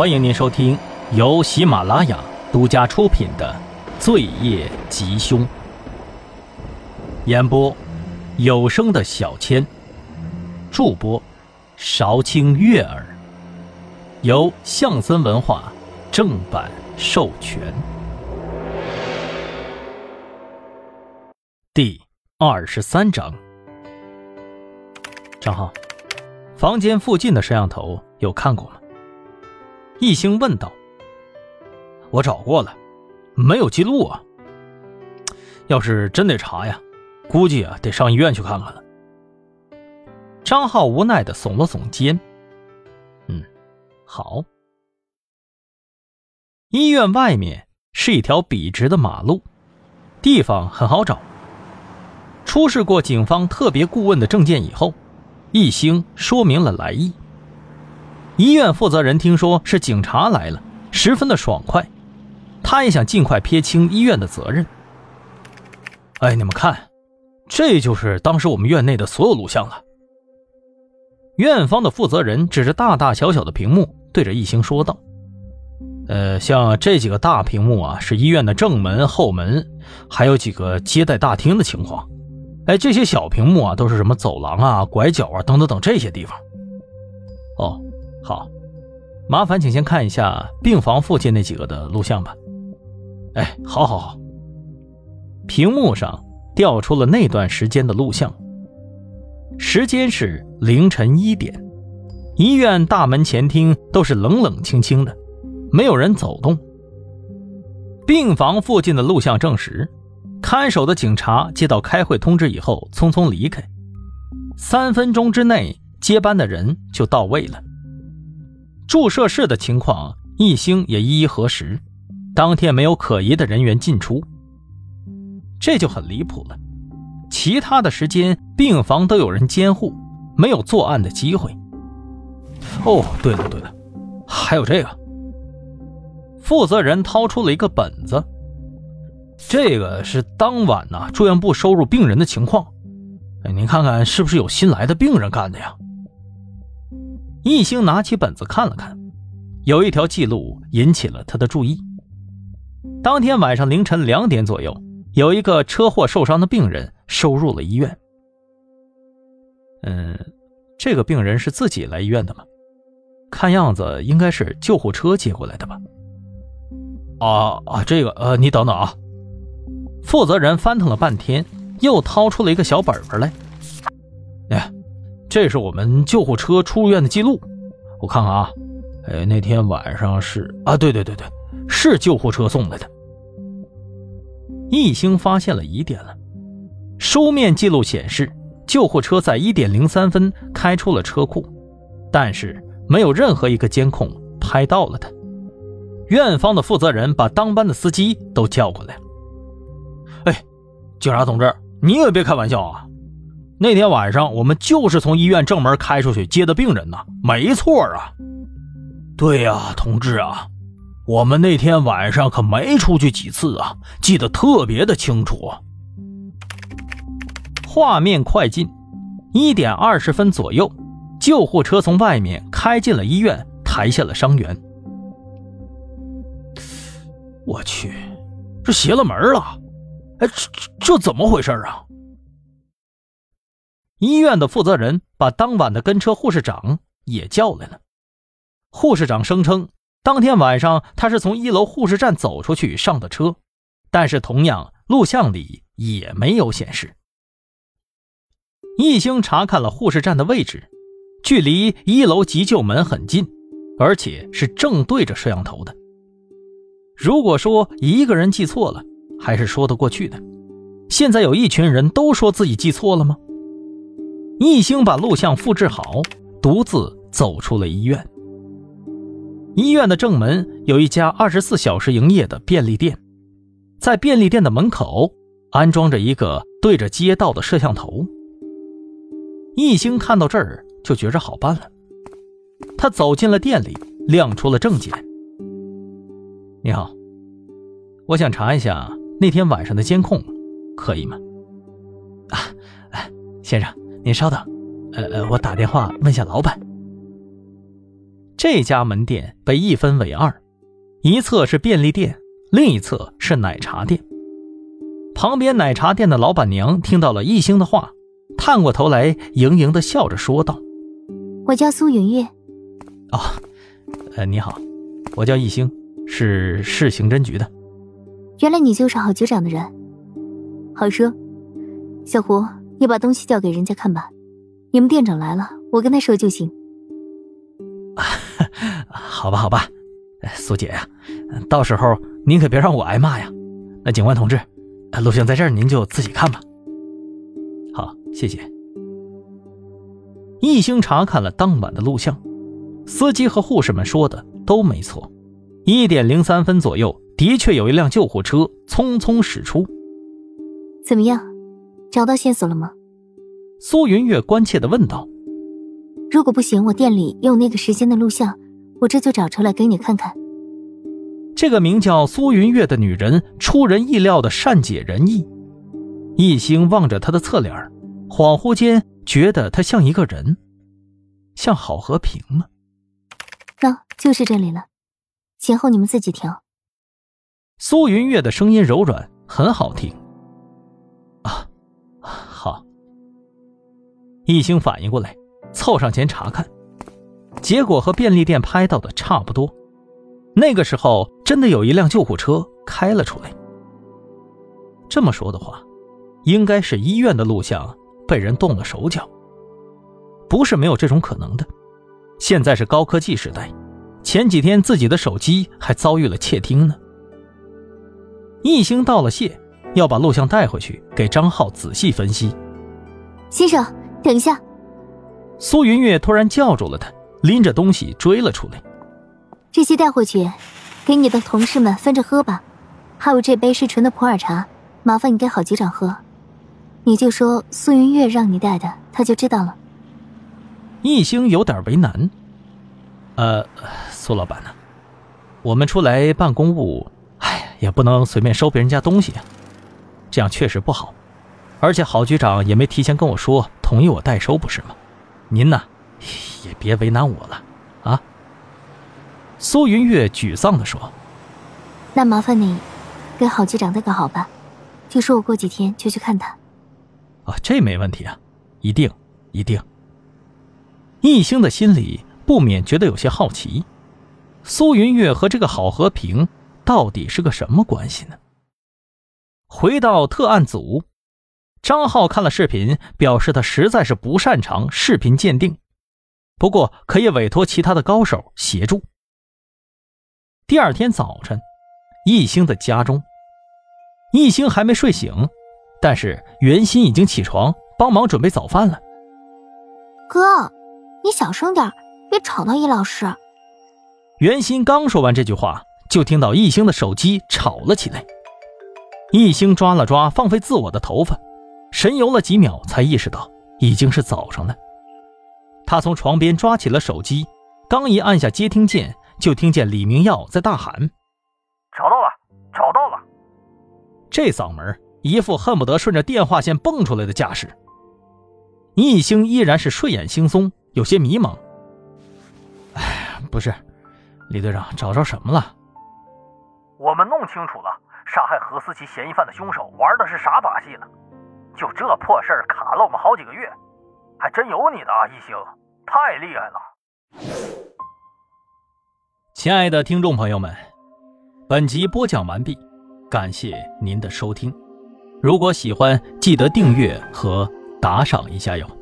欢迎您收听由喜马拉雅独家出品的《罪业吉凶》，演播有声的小千，助播韶清月儿，由象森文化正版授权。第二十三章，张浩，房间附近的摄像头有看过吗？易兴问道：“我找过了，没有记录啊。要是真得查呀，估计啊得上医院去看看了。”张浩无奈的耸了耸肩：“嗯，好。”医院外面是一条笔直的马路，地方很好找。出示过警方特别顾问的证件以后，易兴说明了来意。医院负责人听说是警察来了，十分的爽快，他也想尽快撇清医院的责任。哎，你们看，这就是当时我们院内的所有录像了。院方的负责人指着大大小小的屏幕，对着易兴说道：“呃，像这几个大屏幕啊，是医院的正门、后门，还有几个接待大厅的情况。哎，这些小屏幕啊，都是什么走廊啊、拐角啊等等等这些地方。哦。”好，麻烦请先看一下病房附近那几个的录像吧。哎，好，好，好。屏幕上调出了那段时间的录像，时间是凌晨一点，医院大门前厅都是冷冷清清的，没有人走动。病房附近的录像证实，看守的警察接到开会通知以后，匆匆离开，三分钟之内接班的人就到位了。注射室的情况，易兴也一一核实。当天没有可疑的人员进出，这就很离谱了。其他的时间，病房都有人监护，没有作案的机会。哦，对了对了，还有这个。负责人掏出了一个本子，这个是当晚呢住院部收入病人的情况。哎，您看看是不是有新来的病人干的呀？易兴拿起本子看了看，有一条记录引起了他的注意。当天晚上凌晨两点左右，有一个车祸受伤的病人收入了医院。嗯，这个病人是自己来医院的吗？看样子应该是救护车接过来的吧。啊啊，这个呃，你等等啊。负责人翻腾了半天，又掏出了一个小本本来。这是我们救护车出院的记录，我看看啊，哎，那天晚上是啊，对对对对，是救护车送来的。易兴发现了疑点了，书面记录显示，救护车在一点零三分开出了车库，但是没有任何一个监控拍到了他。院方的负责人把当班的司机都叫过来了。哎，警察同志，你也别开玩笑啊！那天晚上，我们就是从医院正门开出去接的病人呢，没错啊。对呀，同志啊，我们那天晚上可没出去几次啊，记得特别的清楚。画面快进，一点二十分左右，救护车从外面开进了医院，抬下了伤员。我去，这邪了门了！哎，这这这怎么回事啊？医院的负责人把当晚的跟车护士长也叫来了。护士长声称，当天晚上他是从一楼护士站走出去上的车，但是同样录像里也没有显示。一兴查看了护士站的位置，距离一楼急救门很近，而且是正对着摄像头的。如果说一个人记错了，还是说得过去的。现在有一群人都说自己记错了吗？易兴把录像复制好，独自走出了医院。医院的正门有一家二十四小时营业的便利店，在便利店的门口安装着一个对着街道的摄像头。易兴看到这儿就觉着好办了，他走进了店里，亮出了证件。你好，我想查一下那天晚上的监控，可以吗？啊，先生。您稍等，呃呃，我打电话问下老板。这家门店被一分为二，一侧是便利店，另一侧是奶茶店。旁边奶茶店的老板娘听到了易星的话，探过头来，盈盈的笑着说道：“我叫苏云月。”“哦，呃，你好，我叫易星，是市刑侦局的。”“原来你就是郝局长的人。”“好说，小胡，你把东西交给人家看吧。你们店长来了，我跟他说就行。”“好吧，好吧，苏姐呀，到时候您可别让我挨骂呀。那警官同志。录像在这儿，您就自己看吧。好，谢谢。一星查看了当晚的录像，司机和护士们说的都没错。一点零三分左右，的确有一辆救护车匆匆驶出。怎么样，找到线索了吗？苏云月关切的问道。如果不行，我店里有那个时间的录像，我这就找出来给你看看。这个名叫苏云月的女人出人意料的善解人意，一心望着她的侧脸，恍惚间觉得她像一个人，像郝和平吗？那就是这里了，前后你们自己调。苏云月的声音柔软，很好听。一星反应过来，凑上前查看，结果和便利店拍到的差不多。那个时候，真的有一辆救护车开了出来。这么说的话，应该是医院的录像被人动了手脚，不是没有这种可能的。现在是高科技时代，前几天自己的手机还遭遇了窃听呢。一星道了谢，要把录像带回去给张浩仔细分析。先生，等一下！苏云月突然叫住了他，拎着东西追了出来。这些带回去，给你的同事们分着喝吧。还有这杯是纯的普洱茶，麻烦你给郝局长喝。你就说苏云月让你带的，他就知道了。易星有点为难。呃，苏老板呢？我们出来办公务，哎，也不能随便收别人家东西啊，这样确实不好。而且郝局长也没提前跟我说同意我代收，不是吗？您呢，也别为难我了啊。苏云月沮丧地说：“那麻烦你，给郝局长带个好吧，就说我过几天就去看他。”啊，这没问题啊，一定，一定。易兴的心里不免觉得有些好奇，苏云月和这个郝和平到底是个什么关系呢？回到特案组，张浩看了视频，表示他实在是不擅长视频鉴定，不过可以委托其他的高手协助。第二天早晨，易兴的家中，易兴还没睡醒，但是袁心已经起床帮忙准备早饭了。哥，你小声点，别吵到易老师。袁心刚说完这句话，就听到易兴的手机吵了起来。易兴抓了抓放飞自我的头发，神游了几秒，才意识到已经是早上了。他从床边抓起了手机，刚一按下接听键。就听见李明耀在大喊：“找到了，找到了！”这嗓门，一副恨不得顺着电话线蹦出来的架势。易星依然是睡眼惺忪，有些迷茫。哎，不是，李队长找着什么了？我们弄清楚了，杀害何思琪嫌疑犯的凶手玩的是啥把戏呢？就这破事儿卡了我们好几个月，还真有你的啊，一星，太厉害了！亲爱的听众朋友们，本集播讲完毕，感谢您的收听。如果喜欢，记得订阅和打赏一下哟。